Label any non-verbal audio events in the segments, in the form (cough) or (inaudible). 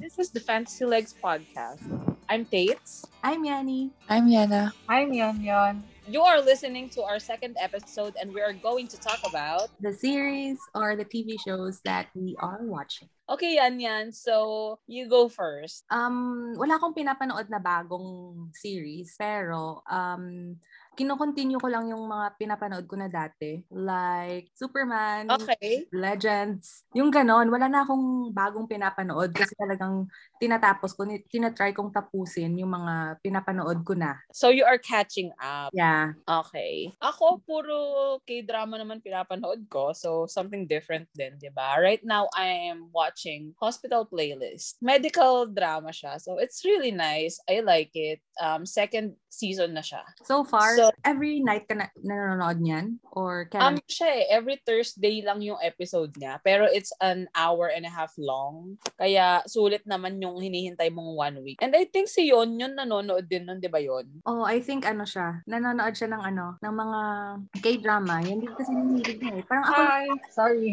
This is the Fantasy Legs podcast. I'm Tates. I'm Yani. I'm Yana. I'm Yon Yon. You are listening to our second episode, and we are going to talk about. The series or the TV shows that we are watching. Okay, yan yan. So, you go first. Um, wala akong pinapanood na bagong series, pero um, kino-continue ko lang yung mga pinapanood ko na dati. Like Superman, Okay. Legends, yung ganon. Wala na akong bagong pinapanood kasi talagang tinatapos ko, tinatry kong tapusin yung mga pinapanood ko na. So, you are catching up. Yeah. Okay. Ako, puro K-drama naman pinapanood ko. So, something different din, di ba? Right now, I am watching Hospital Playlist. Medical drama siya. So, it's really nice. I like it. Um, second season na siya. So far, So- every night ka na nanonood niyan? Or Um, can siya eh, every Thursday lang yung episode niya. Pero it's an hour and a half long. Kaya sulit naman yung hinihintay mong one week. And I think si Yon yun nanonood din nun, di ba yon? Oh, I think ano siya. Nanonood siya ng ano, ng mga K-drama. Yan din kasi ninilig niya eh. Parang ako, Hi! Sorry.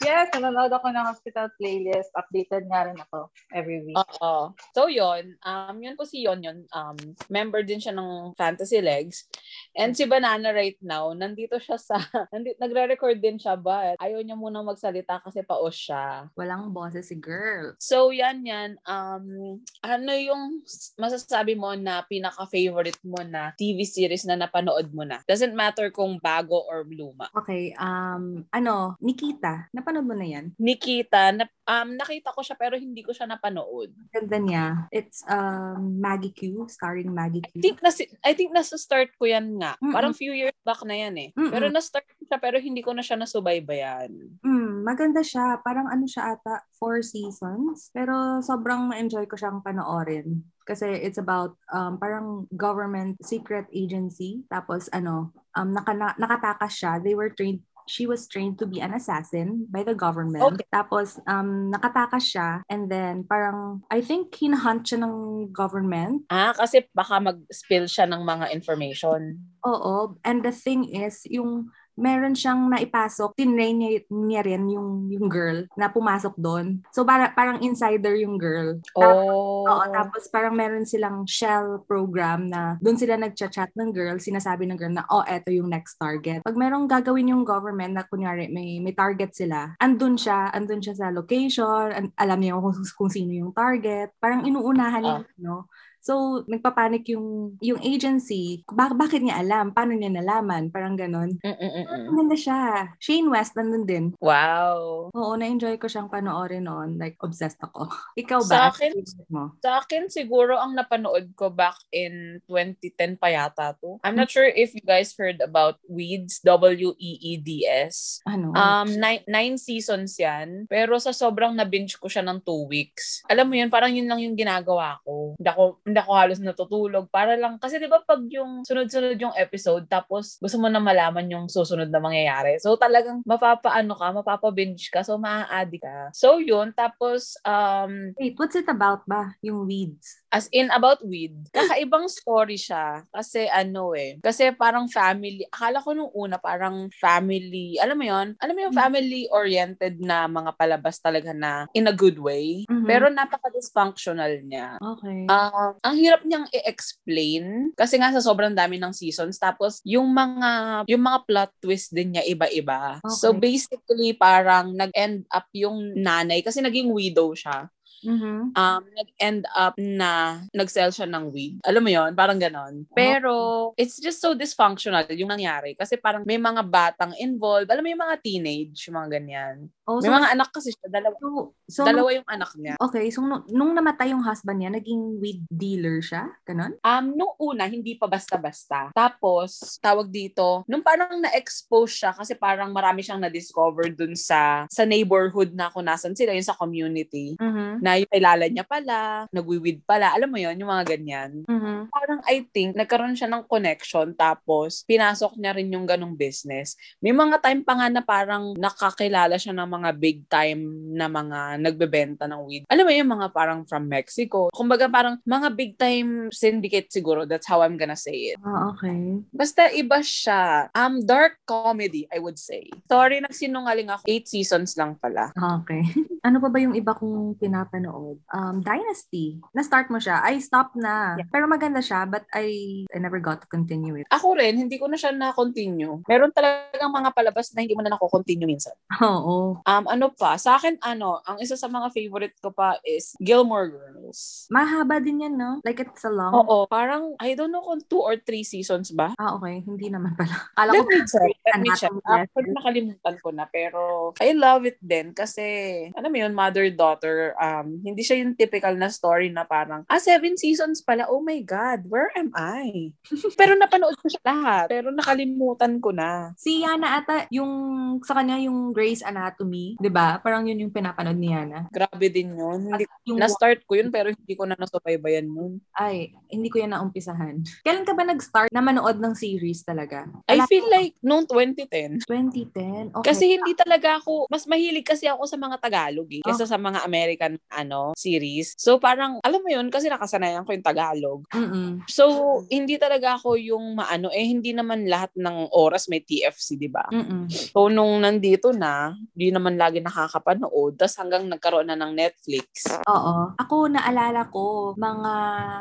Yes, nanonood ako ng hospital playlist. Updated nga rin ako every week. Oo. So yon, um yun po si Yon yun. Um member din siya ng Fantasy Legs. And si Banana right now, nandito siya sa (laughs) nandito, nagre-record din siya but ayaw niya muna magsalita kasi paos siya. walang boses si girl. So, yan yan. Um, ano yung masasabi mo na pinaka-favorite mo na TV series na napanood mo na? Doesn't matter kung bago or luma. Okay, um, ano, Nikita. Napanood mo na yan? Nikita, na, um, nakita ko siya pero hindi ko siya napanood. Ganda niya. It's um, Maggie Q, starring Maggie Q. I think na I think nasa start ko yan nga. Mm-mm. Parang few years back na yan eh. Mm-mm. Pero na-start ko siya pero hindi ko na siya nasubaybayan. Mm, maganda siya. Parang ano siya ata, four seasons. Pero sobrang ma-enjoy ko siyang panoorin. Kasi it's about um, parang government secret agency. Tapos ano, um, naka, nakatakas siya. They were trained she was trained to be an assassin by the government. Okay. Tapos, um, nakatakas siya. And then, parang, I think, hinahunt siya ng government. Ah, kasi baka mag-spill siya ng mga information. Oo. And the thing is, yung meron siyang naipasok, tinrain niya, niya rin yung, yung girl na pumasok doon. So, para, parang insider yung girl. Tapos, Oh. Oo, tapos parang meron silang shell program na doon sila nagchat-chat ng girl, sinasabi ng girl na, oh, eto yung next target. Pag merong gagawin yung government na kunyari may, may target sila, andun siya, andun siya sa location, an- alam niya kung, kung sino yung target, parang inuunahan niya, no? So, nagpapanik yung, yung agency. Bak- bakit niya alam? Paano niya nalaman? Parang ganon. Mm-mm-mm. Ganda siya. Shane West, nandun din. Wow. Oo, na-enjoy ko siyang panoorin noon. Like, obsessed ako. (laughs) Ikaw Sa ba? akin- Favorite mo? Sa akin, siguro ang napanood ko back in 2010 pa yata to. I'm not sure if you guys heard about Weeds, W-E-E-D-S. Ano? Um, nine, nine seasons yan. Pero sa sobrang na-binge ko siya ng two weeks. Alam mo yun, parang yun lang yung ginagawa ko. Hindi ako, hindi ako halos natutulog. Para lang, kasi di ba pag yung sunod-sunod yung episode, tapos gusto mo na malaman yung susunod na mangyayari. So talagang mapapaano ka, mapapa-binge ka, so maa-addict ka. So yun, tapos um, Wait, what's it about ba? Yung weeds? As in, about weed. Kakaibang story siya. Kasi ano eh. Kasi parang family. Akala ko nung una parang family. Alam mo yon Alam mo yung Mm. family-oriented na mga palabas talaga na in a good way. Mhm. Pero napaka-dysfunctional niya. Okay. Ah, ang hirap niyang i-explain kasi nga sa sobrang dami ng seasons tapos yung mga yung mga plot twist din niya iba-iba. So Okay. basically parang nag-end up yung nanay kasi naging widow siya Mhm. um, nag-end up na nag-sell siya ng weed. Alam mo yon parang ganon. Pero, it's just so dysfunctional yung nangyari. Kasi parang may mga batang involved. Alam mo yung mga teenage, yung mga ganyan. Oh, May so, mga anak kasi siya. Dalawa, so, so dalawa yung anak niya. okay, so nung, nung namatay yung husband niya, naging weed dealer siya? Ganon? Um, nung una, hindi pa basta-basta. Tapos, tawag dito, nung parang na-expose siya kasi parang marami siyang na-discover dun sa sa neighborhood na kung nasan sila, yung sa community. Mhm. Na yung kilala niya pala, nagwiwid pala. Alam mo yon yung mga ganyan. Mhm. parang I think nagkaroon siya ng connection tapos pinasok niya rin yung ganong business. May mga time pa nga na parang nakakilala siya ng mga mga big time na mga nagbebenta ng weed. Alam mo yung mga parang from Mexico. Kumbaga parang mga big time syndicate siguro. That's how I'm gonna say it. Ah, okay. Basta iba siya. Um, dark comedy, I would say. Sorry, nagsinungaling ako. Eight seasons lang pala. Okay. (laughs) ano pa ba yung iba kong pinapanood? Um, Dynasty. Na-start mo siya. I stopped na. Pero maganda siya, but I, I never got to continue it. Ako rin, hindi ko na siya na-continue. Meron talagang mga palabas na hindi mo na nako-continue minsan. (laughs) Oo. Um, ano pa? Sa akin, ano, ang isa sa mga favorite ko pa is Gilmore Girls. Mahaba din yan, no? Like it's a long... Oo, parang, I don't know kung two or three seasons ba? Ah, okay. Hindi naman pala. Kala Let ko me (laughs) check. Let me check. Actually, nakalimutan ko na. Pero, I love it din kasi, alam mo yun, mother-daughter, um, hindi siya yung typical na story na parang, ah, seven seasons pala. Oh my God, where am I? (laughs) pero napanood ko siya lahat. Pero nakalimutan ko na. Si Yana ata, yung sa kanya yung Grey's Anatomy, 'di ba? Parang yun yung pinapanood ni Yana. Grabe din yun. Hindi, Yung na-start ko yun, pero hindi ko na nasubaybayan yun. ay, hindi ko yan naumpisahan. Kailan ka ba nag-start na manood ng series talaga? I feel like noong 2010, 2010. Okay. Kasi hindi talaga ako, mas mahilig kasi ako sa mga Tagalog eh, kaysa sa mga American ano series. So parang, alam mo yun, kasi nakasanayan ko yung Tagalog. Mm-mm. So, hindi talaga ako yung maano, eh hindi naman lahat ng oras may TFC, di ba? So, nung nandito na, di naman lagi nakakapanood, tas hanggang nagkaroon na ng Netflix. Oo. Ako, naalala ko, mga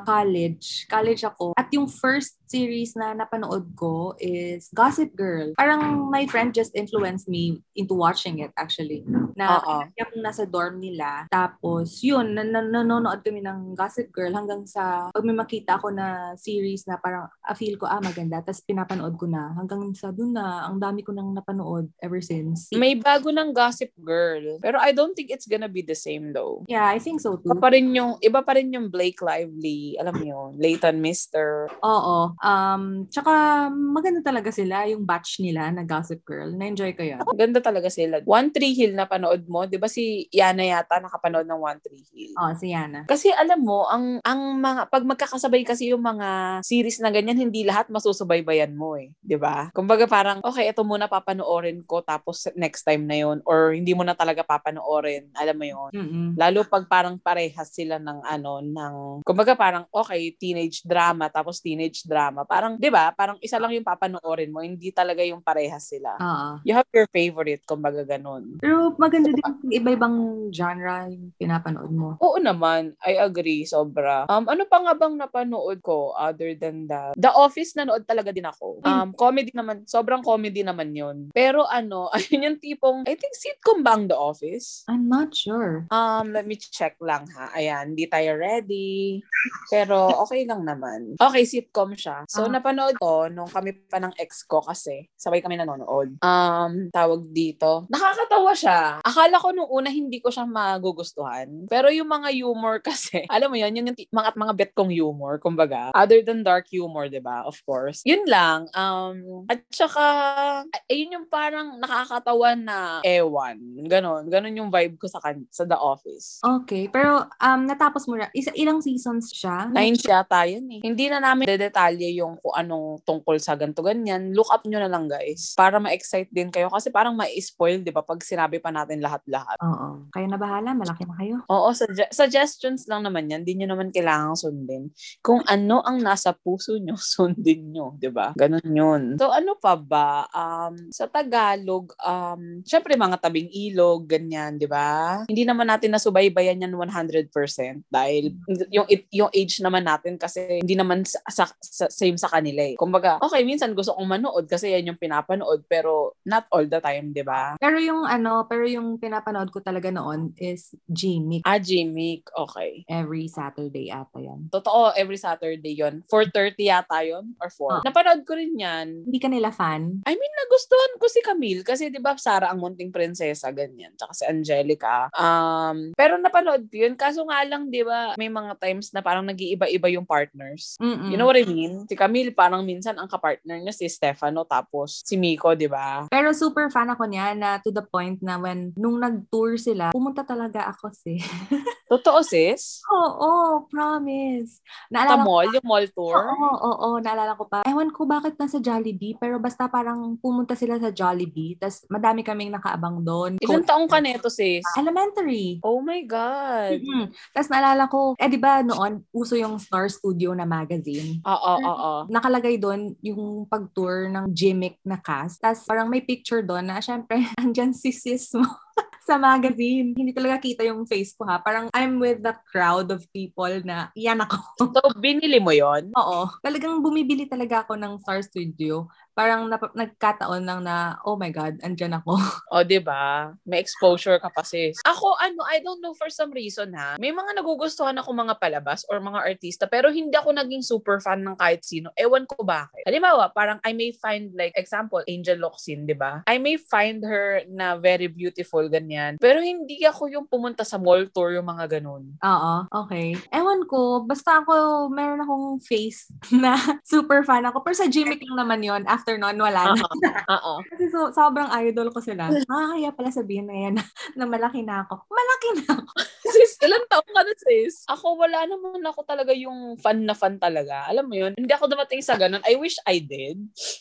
college. College ako. At yung first series na napanood ko is Gossip Girl. Parang my friend just influenced me into watching it actually. Na Oo. yung nasa dorm nila. Tapos, yun, nan- nan- nanonood kami ng Gossip Girl hanggang sa pag may makita ako na series na parang ah, feel ko, ah, maganda. Tapos pinapanood ko na. Hanggang sa dun na, ang dami ko nang napanood ever since. May bago ng Gossip Girl. Pero I don't think it's gonna be the same though. Yeah, I think so too. Iba pa rin yung, iba pa rin yung Blake Lively, alam mo yun, Leighton Mister. Oo. Um, tsaka maganda talaga sila, yung batch nila na Gossip Girl. Na-enjoy ko yun. Ganda talaga sila. One Tree Hill na panood mo, 'di ba si Yana yata nakapanood ng One Tree Hill? Oo, si Yana. Kasi alam mo, ang ang mga pag magkakasabay kasi yung mga series na ganyan, hindi lahat masusubaybayan mo eh, 'di ba? Kumbaga parang okay, ito muna papanoorin ko tapos next time na 'yon or hindi mo na talaga papanoorin, alam mo 'yon. Mm-mm. Lalo pag parang parehas sila ng ano ng kumbaga parang okay, teenage drama tapos teenage drama. Parang 'di ba? Parang isa lang yung papanoorin mo, hindi talaga yung parehas sila. Oo. You have your favorite, kumbaga ganun. Pero maganda din kung iba-ibang genre yung pinapanood mo. Oo naman, I agree, sobra. Um, ano pa nga bang napanood ko other than that? The Office, nanood talaga din ako. Um, comedy naman, sobrang comedy naman yun. Pero ano, (laughs) ayun yung tipong, I think sitcom ba ang The Office? I'm not sure. Um, let me check lang ha. Ayan, hindi tayo ready. Pero okay lang naman. Okay, sitcom siya. So, Ah. napanood ko nung kami pa ng ex ko kasi sabay kami nanonood. Um, tawag dito. Nakakatawa siya. Akala ko nung una hindi ko siya magugustuhan. Pero yung mga humor (laughs) kasi, alam mo yun, yun yung mga, mga bet kong humor, kumbaga. Other than dark humor, di ba? Of course. Yun lang. Um, at saka, ay- ayun yung parang nakakatawa na ewan. Ganon. Ganon yung vibe ko sa, kan- sa The Office. Okay. Pero um, natapos mo na, isa, ilang seasons siya? Nine yata yun eh. Hindi na namin dedetalye yung kung anong tungkol sa ganto ganyan. Look up nyo na lang guys. Para ma-excite din kayo. Kasi parang ma-spoil, di ba? Pag sinabi pa natin lahat-lahat. Oo. Kayo na bahala, malaki na kayo. Oo, sugge- suggestions lang naman yan. Hindi nyo naman kailangang sundin. Kung ano ang nasa puso nyo, (laughs) sundin nyo. di ba? Ganon yun. So, ano pa ba? Um, sa Tagalog, um, syempre mga tabing ilog, ganyan, di ba? Hindi naman natin nasubaybayan yan 100% dahil yung, it- yung age naman natin kasi hindi naman sa, sa- sa- same sa kanila eh. Kumbaga, okay, minsan gusto kong manood kasi yan yung pinapanood pero not all the time, di ba? Pero yung ano, pero yung pinapanood ko talaga noon is Jimmy. Ah, Jimmy, okay. Every Saturday ata yan. Totoo, every Saturday yon 4.30 yata yon or 4. Ah. Napanood ko rin yan. Hindi ka nila fan? I mean, nagustuhan ko si Camille kasi 'di ba Sara ang munting prinsesa ganyan, tsaka si Angelica. Um, pero napanood ko 'yun kaso nga lang 'di ba, may mga times na parang nag-iiba-iba yung partners. Mm-mm. You know what I mean? Si Camille parang minsan ang kapartner niya si Stefano tapos si Miko, 'di ba? Pero super fan ako niya na to the point na when nung nag-tour sila, pumunta talaga ako si (laughs) Totoo, sis? Oo, promise. Sa Naalala ko mall, yung mall tour? Oo, oo, oo, naalala ko pa. Ewan ko bakit nasa Jollibee, pero basta parang pumunta sila sa Jollibee, tas madami kaming nakaabang doon. Ilang taong ka neto, sis? Elementary. Oh my God. Mm-mm. Tapos naalala ko, eh di ba noon, uso yung Star Studio na magazine. Oo, oo, oo. Nakalagay doon yung pag-tour ng gimmick na cast. Tapos parang may picture doon na syempre, (laughs) andyan si sis mo sa magazine. Hindi talaga kita yung face ko ha. Parang I'm with the crowd of people na yan ako. So, binili mo yon Oo. Talagang bumibili talaga ako ng Star Studio. Parang nap- nagkataon lang na, oh my God, andyan ako. (laughs) O, di ba? May exposure ka pa, sis. Ako, ano, I don't know for some reason, ha? May mga nagugustuhan ako mga palabas or mga artista, pero hindi ako naging super fan ng kahit sino. Ewan ko bakit. Halimbawa, parang I may find, like, example, Angel Locsin, di ba? I may find her na very beautiful, ganyan. Pero hindi ako yung pumunta sa mall tour, yung mga ganun. Oo, okay. Ewan ko, basta ako, meron akong face (laughs) na super fan ako. Pero sa gimmick lang naman yon After nun, wala na. Oo. (laughs) Kasi so, sobrang idol ko sila. Nakakaya pala sabihin na yan na, (laughs) na malaki na ako. Malaki na ako. (laughs) sis, ilang taong ka na, sis? Ako, wala naman ako talaga yung fan na fan talaga. Alam mo yun? Hindi ako dumating sa ganun. I wish I did.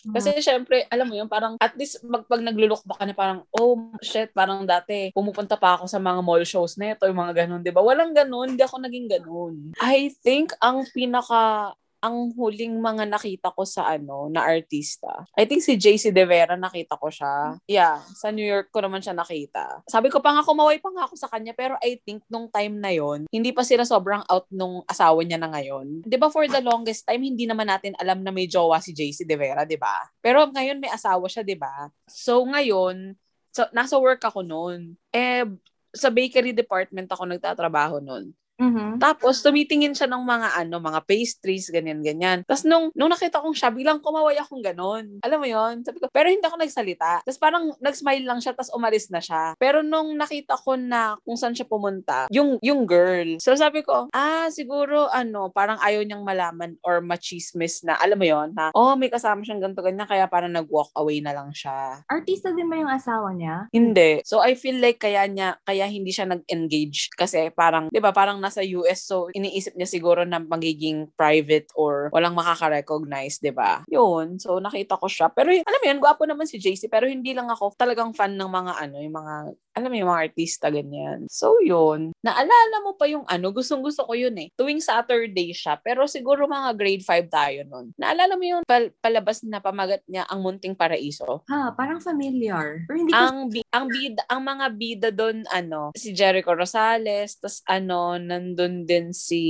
Kasi syempre, alam mo yun, parang at least mag, pag naglulok ka na parang, oh shit, parang dati pumupunta pa ako sa mga mall shows na ito, yung mga ganun, di ba? Walang ganun, hindi ako naging ganun. I think ang pinaka ang huling mga nakita ko sa ano, na artista. I think si JC De Vera nakita ko siya. Yeah, sa New York ko naman siya nakita. Sabi ko pa nga kumaway pa nga ako sa kanya pero I think nung time na yon hindi pa sila sobrang out nung asawa niya na ngayon. ba for the longest time hindi naman natin alam na may jowa si JC De Vera, ba? Pero ngayon may asawa siya, ba? So ngayon, so, nasa work ako noon. Eh sa bakery department ako nagtatrabaho noon. Mhm. Tapos, tumitingin siya ng mga ano, mga pastries, ganyan-ganyan. Tapos, nung, nung nakita kong siya, bilang kumaway akong ganon. Alam mo yon Sabi ko, pero hindi ako nagsalita. Tapos, parang nag-smile lang siya, tapos umalis na siya. Pero nung nakita ko na kung saan siya pumunta, yung, yung girl. So, sabi ko, ah, siguro, ano, parang ayaw niyang malaman or machismis na, alam mo yon na, oh, may kasama siyang ganito, ganyan, kaya parang nag-walk away na lang siya. Artista din ba yung asawa niya? Hindi. So, I feel like kaya niya, kaya hindi siya nag-engage. Kasi parang, di ba, parang nasa US, so iniisip niya siguro na magiging private or walang makaka-recognize, di ba? Yun. So, nakita ko siya. Pero, alam mo yun, gwapo naman si JC, pero hindi lang ako talagang fan ng mga ano, yung mga, alam mo yung mga artista, ganyan. So, yun. Naalala mo pa yung ano, gustong-gusto ko yun eh. Tuwing Saturday siya, pero siguro mga grade 5 tayo nun. Naalala mo yung pal- palabas na pamagat niya, Ang Munting Paraiso? Ha, parang familiar. Pero hindi ko ang bi- ang bida ang mga bida doon ano si Jericho Rosales tas ano nandun din si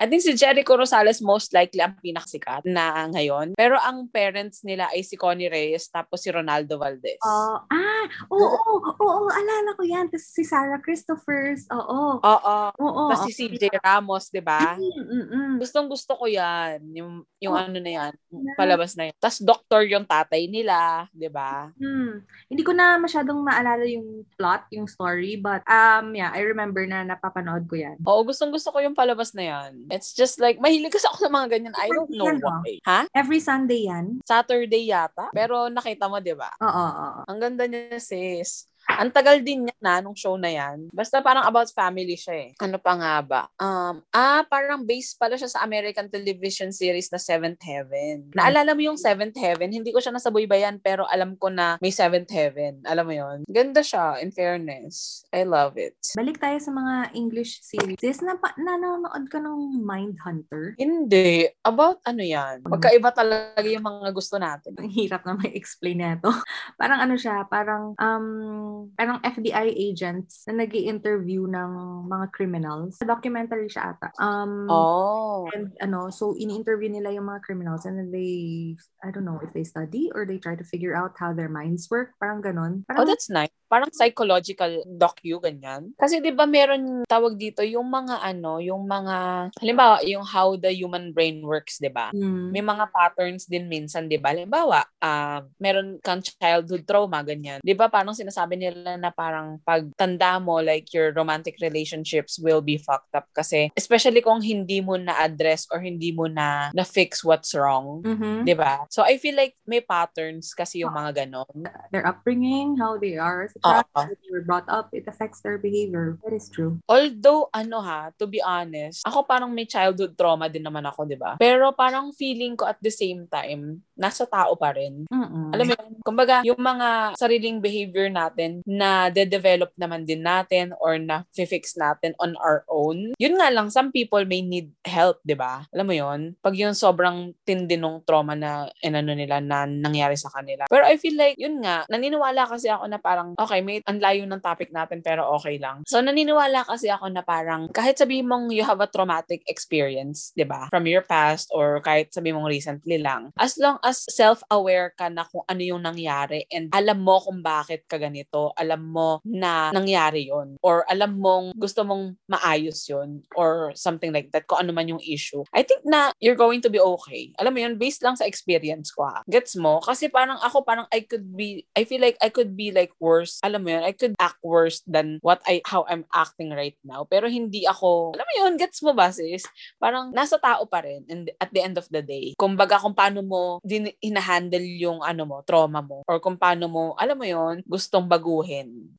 I think si Jericho Rosales most likely ang pinakasikat na ngayon pero ang parents nila ay si Connie Reyes tapos si Ronaldo Valdez Oh, ah, oo, oo, oo, alala ko yan. Tapos si Sarah Christophers, oo. Oo. Oo. Tapos si CJ Ramos, 'di ba? Mm, mm, mm. Gustong gusto ko 'yan, yung yung Oh. ano na 'yan, palabas na 'yan. Tapos doktor yung tatay nila, 'di ba? Hmm. Hindi ko na masyadong maalala yung plot, yung story, but um yeah, I remember na napapanood ko yan. Oo, gustong gusto ko yung palabas na 'yan. It's just like mahilig kasi ako sa mga ganyan. I don't know Yan, why. Ha? Every Sunday yan? Saturday yata. Pero nakita mo, di ba? Oo, oo. Ang ganda niya, sis. Ang tagal din niya na nung show na yan. Basta parang about family siya eh. Ano pa nga ba? Um, ah, parang based pala siya sa American television series na Seventh Heaven. Naalala mo yung Seventh Heaven? Hindi ko siya nasabuy-bayan pero alam ko na may Seventh Heaven. Alam mo yon Ganda siya, in fairness. I love it. Balik tayo sa mga English series. Sis, napa- nanonood ka ng Mindhunter? Hindi. About ano yan? Magkaiba talaga yung mga gusto natin. Ang hirap na may explain na to. (laughs) parang ano siya, parang um parang FBI agents na nag interview ng mga criminals. Documentary siya ata. Um, Oh. And ano, so ini-interview nila yung mga criminals and then they, I don't know if they study or they try to figure out how their minds work. Parang ganon. Oh, Parang, that's nice. Parang psychological docu, ganyan. Kasi di ba meron tawag dito, yung mga ano, yung mga, halimbawa, yung how the human brain works, di ba? Hmm. May mga patterns din minsan, di ba? Halimbawa, ah, meron kang childhood trauma, ganyan. Di ba parang sinasabi nila na parang pag tanda mo, like your romantic relationships will be fucked up kasi especially kung hindi mo na-address or hindi mo na na-fix what's wrong. Mhm. Di ba? So I feel like may patterns kasi yung mga ganon. Their upbringing, how they are how they were brought up, it affects their behavior. That is true. Although, ano ha, to be honest, ako parang may childhood trauma din naman ako, di ba? Pero parang feeling ko at the same time, nasa tao pa rin. Mm-mm. Alam mo yun, kumbaga, yung mga sariling behavior natin na de-develop naman din natin or na fix natin on our own. Yun nga lang, some people may need help, di ba? Alam mo yun? Pag yung sobrang tindi nung trauma na inano nila na nangyari sa kanila. Pero I feel like, yun nga, naniniwala kasi ako na parang, okay, may ang layo ng topic natin pero okay lang. So, naniniwala kasi ako na parang, kahit sabihin mong you have a traumatic experience, di ba? From your past or kahit sabihin mong recently lang. As long as self-aware ka na kung ano yung nangyari and alam mo kung bakit ka ganito, alam mo na nangyari yon or alam mong gusto mong maayos yon or something like that, kung ano man yung issue. I think na you're going to be okay. Alam mo yun, based lang sa experience ko ha. Gets mo? Kasi parang ako, parang I could be, I feel like I could be like worse. Alam mo yun, I could act worse than what I, how I'm acting right now. Pero hindi ako, alam mo yun, gets mo ba sis? Parang nasa tao pa rin and at the end of the day. Kumbaga kung paano mo din hinahandle yung ano mo, trauma mo or kung paano mo, alam mo yun, gustong baguhin.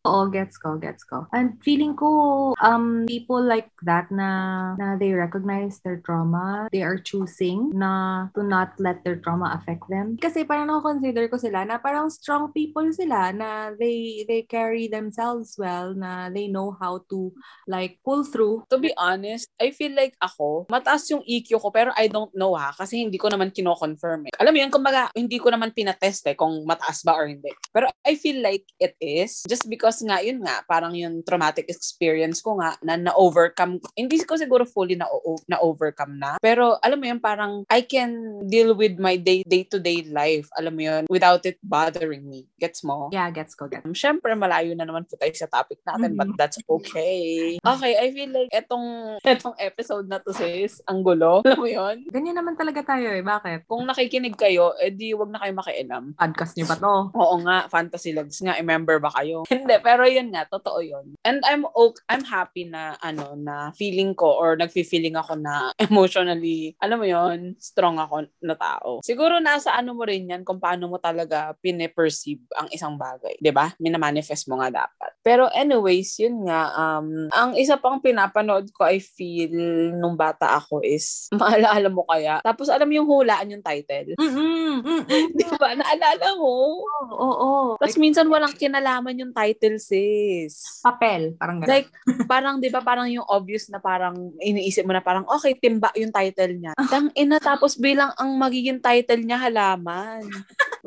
Oo, gets ko, gets ko. And feeling ko, um, people like that na, na they recognize their trauma, they are choosing na to not let their trauma affect them. Kasi parang na-consider ko sila na parang strong people sila na they they carry themselves well, na they know how to like pull through. To be honest, I feel like ako, mataas yung EQ ko pero I don't know ha kasi hindi ko naman kino-confirm eh. Alam mo yun, kumbaga, hindi ko naman pinatest eh kung mataas ba or hindi. Pero I feel like it is just because nga, yun nga, parang yung traumatic experience ko nga na na-overcome, hindi ko siguro fully na, na-overcome na. Pero alam mo yun, parang I can deal with my day, day-to-day life, alam mo yun, without it bothering me. Gets mo? Yeah, gets ko, gets. Siyempre, malayo na naman po tayo sa topic natin, but Mhm. that's okay. Okay, I feel like etong, etong episode na to sis, ang gulo. (laughs) Alam mo yun? Ganyan naman talaga tayo eh. Bakit? Kung nakikinig kayo, edi wag na kayo makialam. Podcast niyo ba to? Oo nga, Fantasy Lags nga, i-member ba kayo? (laughs) Hindi, pero yun nga, totoo yun. And I'm okay, I'm happy na, ano, na feeling ko or nagfi-feeling ako na (laughs) emotionally, alam mo yun, strong ako na tao. Siguro nasa ano mo rin yan kung paano mo talaga pine-perceive ang isang bagay. 'di ba? Minamanifest mo nga dapat. Pero anyways, yun nga, um, ang isa pang pinapanood ko, I feel, nung bata ako is, (laughs) maalala mo kaya? Tapos alam yung hulaan yung title. Mm-mm, mm-mm. Di ba? Naalala mo? Oo, oo. Tapos minsan walang kinalaman yung title, sis. Papel, parang ganun. Like, parang, di ba, parang yung obvious na parang iniisip mo na parang, okay, timba yung title niya. (laughs) Tang ina, tapos bilang ang magiging title niya, halaman.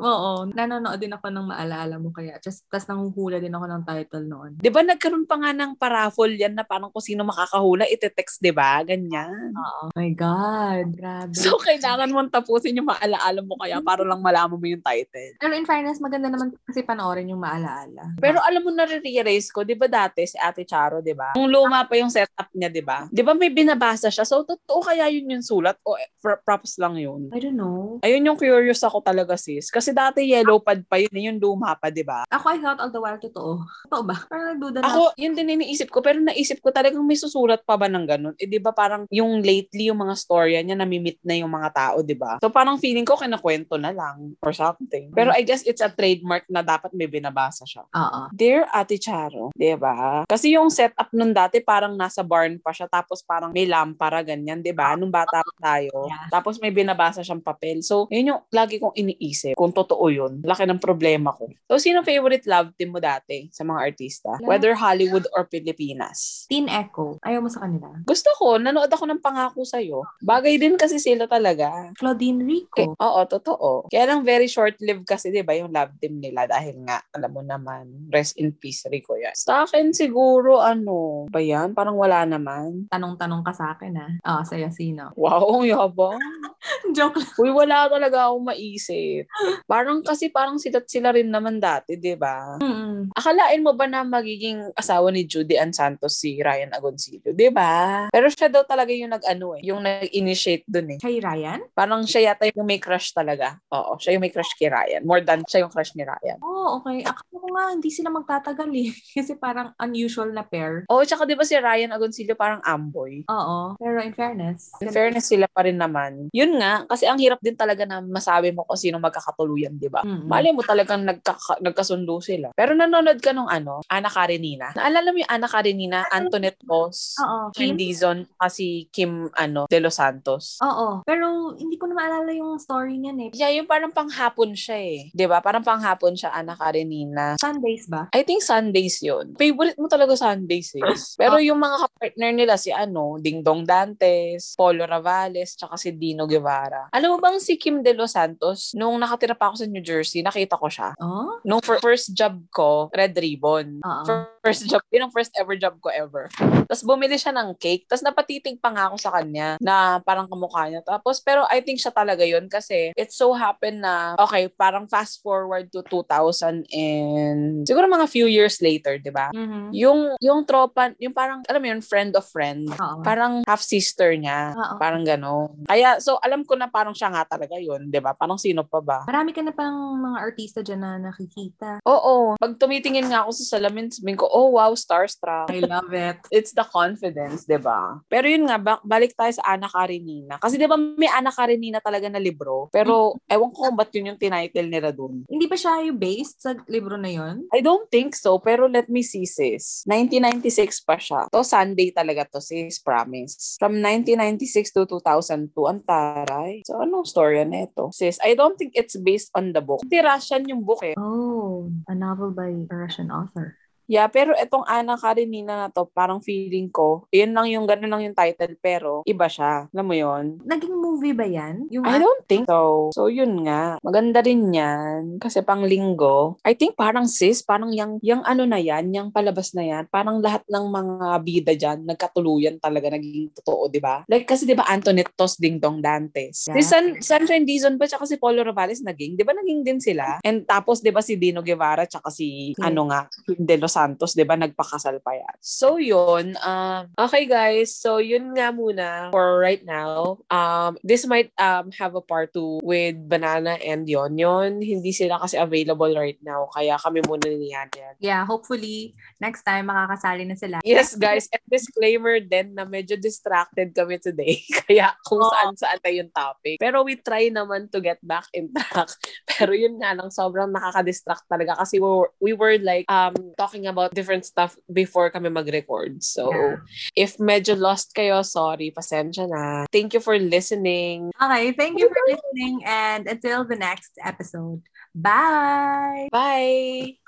Oo, nanonood din ako ng maalala mo kaya. Just, tas nanguhula din ako ng title noon. Di ba, nagkaroon pa nga ng paraffle yan na parang kung sino makakahula, ite-text, di ba? Ganyan. Oo. My God, grabe. So, kailangan mong tapusin yung maalaala mo kaya para lang malaman mo yung title. Pero in fairness, maganda naman kasi panoorin yung maalaala. Pero alam mo, nare-realize ko, di ba dati si Ate Charo, di ba? Nung luma pa yung setup niya, di ba? Di ba may binabasa siya? So, totoo kaya yun yung sulat? O eh, pro- props lang yun? I don't know. Ayun yung curious ako talaga, sis. Kasi dati yellow pad pa yun, yung luma pa, di ba? Ako, I thought all the while totoo. Totoo ba? Parang nagduda na. Ako, yun din iniisip ko, pero naisip ko talagang may susulat pa ba ng ganun? Eh, di ba parang yung lately, yung mga storya niya, namimit na yung mga tao, di ba? So, parang feeling ko, kinakwento na lang or something. Pero I guess it's a trademark na dapat may binabasa siya. Oo. Dear Ate Charo, 'di ba? Kasi yung setup nun dati parang nasa barn pa siya tapos parang may lampara ganyan, 'di ba? Nung bata pa tayo. Yeah. Tapos may binabasa siyang papel. So, yun yung lagi kong iniisip kung totoo yun. Laki ng problema ko. So, sino favorite love team mo dati sa mga artista? Whether Hollywood or Pilipinas? Teen Echo. Ayaw mo sa kanila. Gusto ko, nanood ako ng pangako sa'yo. Bagay din kasi sila talaga. Claudine Okay. Rico. Oo, totoo. Kaya lang very short-lived kasi, di ba, yung love team nila dahil nga, alam mo naman, rest in peace, Rico yan. Sa akin siguro, ano, ba yan? Parang wala naman. Tanong-tanong ka sa akin ah. Oo, sa'yo sino? Wow, ang yabang. (laughs) Joke lang. Uy, wala talaga akong maisip. Parang kasi parang silat sila rin naman dati, di ba? Mm-mm. Akalain mo ba na magiging asawa ni Judy Ann Santos si Ryan Agoncillo, di ba? Pero siya daw talaga yung nag-ano eh, yung nag-initiate dun eh. Kay Ryan? Parang siya yata yung may crush talaga. Oo, siya yung may crush kay Ryan. More than siya yung crush ni Ryan. Oo, oh, okay. Akala ko nga hindi sila magtatagal eh. (laughs) Kasi parang unusual na pair. Oo, tsaka di ba si Ryan Agoncillo parang amboy? Oo. Pero in fairness. In fairness sila pa rin naman. Yun yun nga, kasi ang hirap din talaga na masabi mo kung sino magkakatuluyan, di ba? Mm-mm. Mali mo talagang nagkaka- nagkasundo sila. Pero nanonood ka nung ano, Ana Karenina. Naalala mo yung Ana Karenina, Antoinette Boss. Kim? Dizon, kasi Kim ano, De Los Santos. Oo. Pero hindi ko na maalala yung story niyan eh. Yeah, yung parang panghapon siya eh. 'Di ba Parang panghapon siya, Ana Karenina. Sundays ba? I think Sundays yun. Favorite mo talaga Sundays eh. Pero yung mga kapartner nila, si ano, Ding Dong Dantes, Polo Ravales, tsaka si Dino Guevara. Alam mo bang si Kim De Los Santos, nung nakatira pa ako sa New Jersey, nakita ko siya. Oh? Nung fir- first job ko, Red Ribbon. Oo. First job, yun ang first ever job ko ever. Tapos bumili siya ng cake. Tapos napatitig pa nga ako sa kanya na parang kamukha niya. Tapos, pero I think siya talaga yun kasi it so happened na, okay, parang fast forward to 2000 and siguro mga few years later, di ba? Mhm. Yung, yung tropa, yung parang, alam mo yun, friend of friend. Oo. Parang half-sister niya. Oo. Parang gano'n. Kaya, so, alam ko na parang siya nga talaga yun, di ba? Parang sino pa ba? Marami ka na pang mga artista dyan na nakikita. Oo. Pag tumitingin nga ako sa salamin, sabihin ko, oh wow, starstruck. I love it. It's the confidence, 'di ba? Pero yun nga, ba- balik tayo sa Ana Karenina. Kasi 'di ba may Ana Karenina talaga na libro, pero ewan ko kung ba't yun yung tinitle nila dun. Hindi ba siya yung based sa libro na yon? I don't think so, pero let me see sis. 1996 pa siya. To Sunday talaga to sis, promise. From 1996 to 2002, ang taray. So anong story na ito? Sis, I don't think it's based on the book. Hindi Russian yung book eh. Oh, a novel by a Russian author. Yeah, pero itong Ana Karenina na to, parang feeling ko, yun lang yung, ganun lang yung title, pero iba siya. Alam mo yun? Naging movie ba yan? Yung I don't think so. So, yun nga. Maganda rin yan. Kasi pang linggo. I think parang sis, parang yung, yung ano na yan, yung palabas na yan, parang lahat ng mga bida dyan, nagkatuluyan talaga, naging totoo, di ba? Like, kasi di ba Antoinette Tos Ding Dong Dantes. Yeah. Si Sun, Sunshine Dizon ba, tsaka si Polo Ravales naging, di ba naging din sila? And tapos, di ba si Dino Guevara, tsaka si, Yeah. ano nga, De Los Santos, di ba, nagpakasal pa yan. So, yun. Um, okay, guys. So, yun nga muna for right now. Um, this might um, have a part 2 with Banana and Yon. Yon, hindi sila kasi available right now. Kaya kami muna ni Yan yan. Yeah, hopefully, next time makakasali na sila. Yes, guys. And disclaimer din na medyo distracted kami today. (laughs) Kaya kung Oo. saan-saan tayo yung topic. Pero we try naman to get back in track. (laughs) Pero yun nga lang, sobrang nakaka-distract talaga kasi we were, we were like um talking about different stuff before kami mag-record. So, Yeah. if medyo lost kayo, sorry, pasensya na. Thank you for listening. Okay, thank you for listening and until the next episode. Bye! Bye!